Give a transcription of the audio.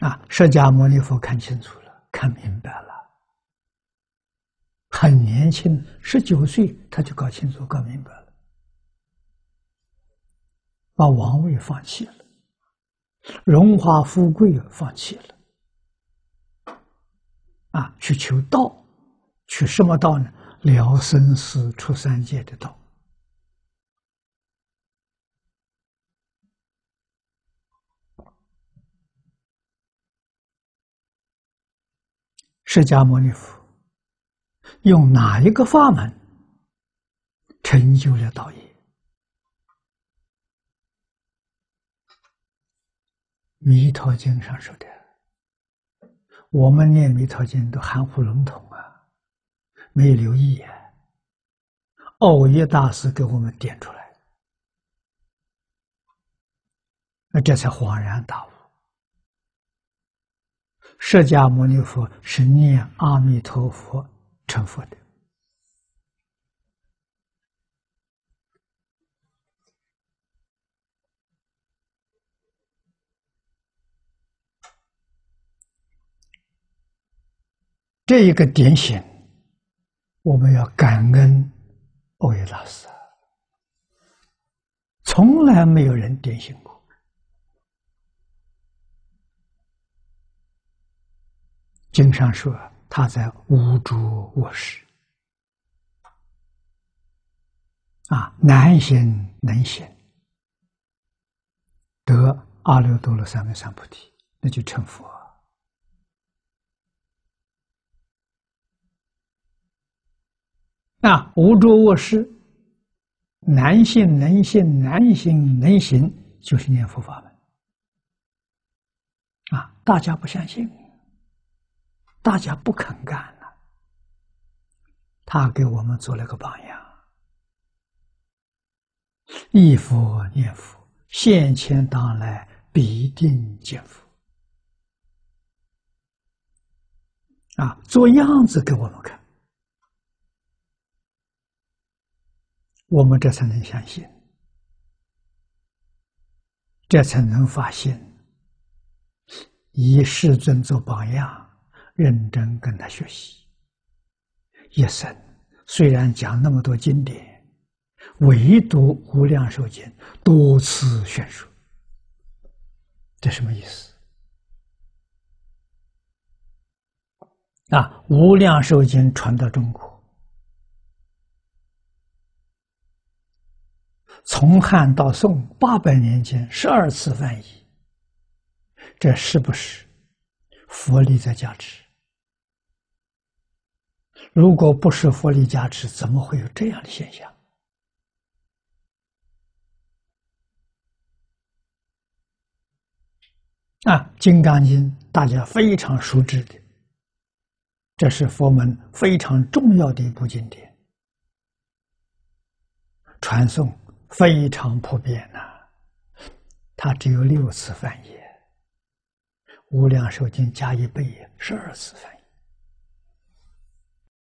啊释迦牟尼佛看清楚了，看明白了，很年轻，十九岁他就搞清楚、搞明白了，把王位放弃了，荣华富贵放弃了，啊，去求道，去什么道呢？了生死、出三界的道。释迦牟尼佛用哪一个法门成就了道业？《弥陀经》上说的，我们念《弥陀经》都含糊笼统啊，没有留意啊。奥耶大师给我们点出来，那这才恍然大悟。释迦牟尼佛是念阿弥陀佛成佛的，这一个点醒，我们要感恩欧耶大师，从来没有人点醒过。经上说，他在无住卧室，啊，难行能行，得阿耨多罗三藐三菩提，那就成佛。那，无住卧室，难行能行，难行能行，就是念佛法门。啊，大家不相信。大家不肯干了，他给我们做了个榜样。忆佛念佛，现前当来必定见佛。啊，做样子给我们看，我们这才能相信，这才能发现，以世尊做榜样。认真跟他学习，一生虽然讲那么多经典，唯独《无量寿经》多次宣说，这什么意思？啊，《无量寿经》传到中国，从汉到宋八百年间十二次翻译，这是不是佛力在加持？如果不是佛力加持，怎么会有这样的现象？啊，《金刚经》大家非常熟知的，这是佛门非常重要的一部经典，传诵非常普遍呐。它只有六次翻译，《无量寿经》加一倍，十二次翻译。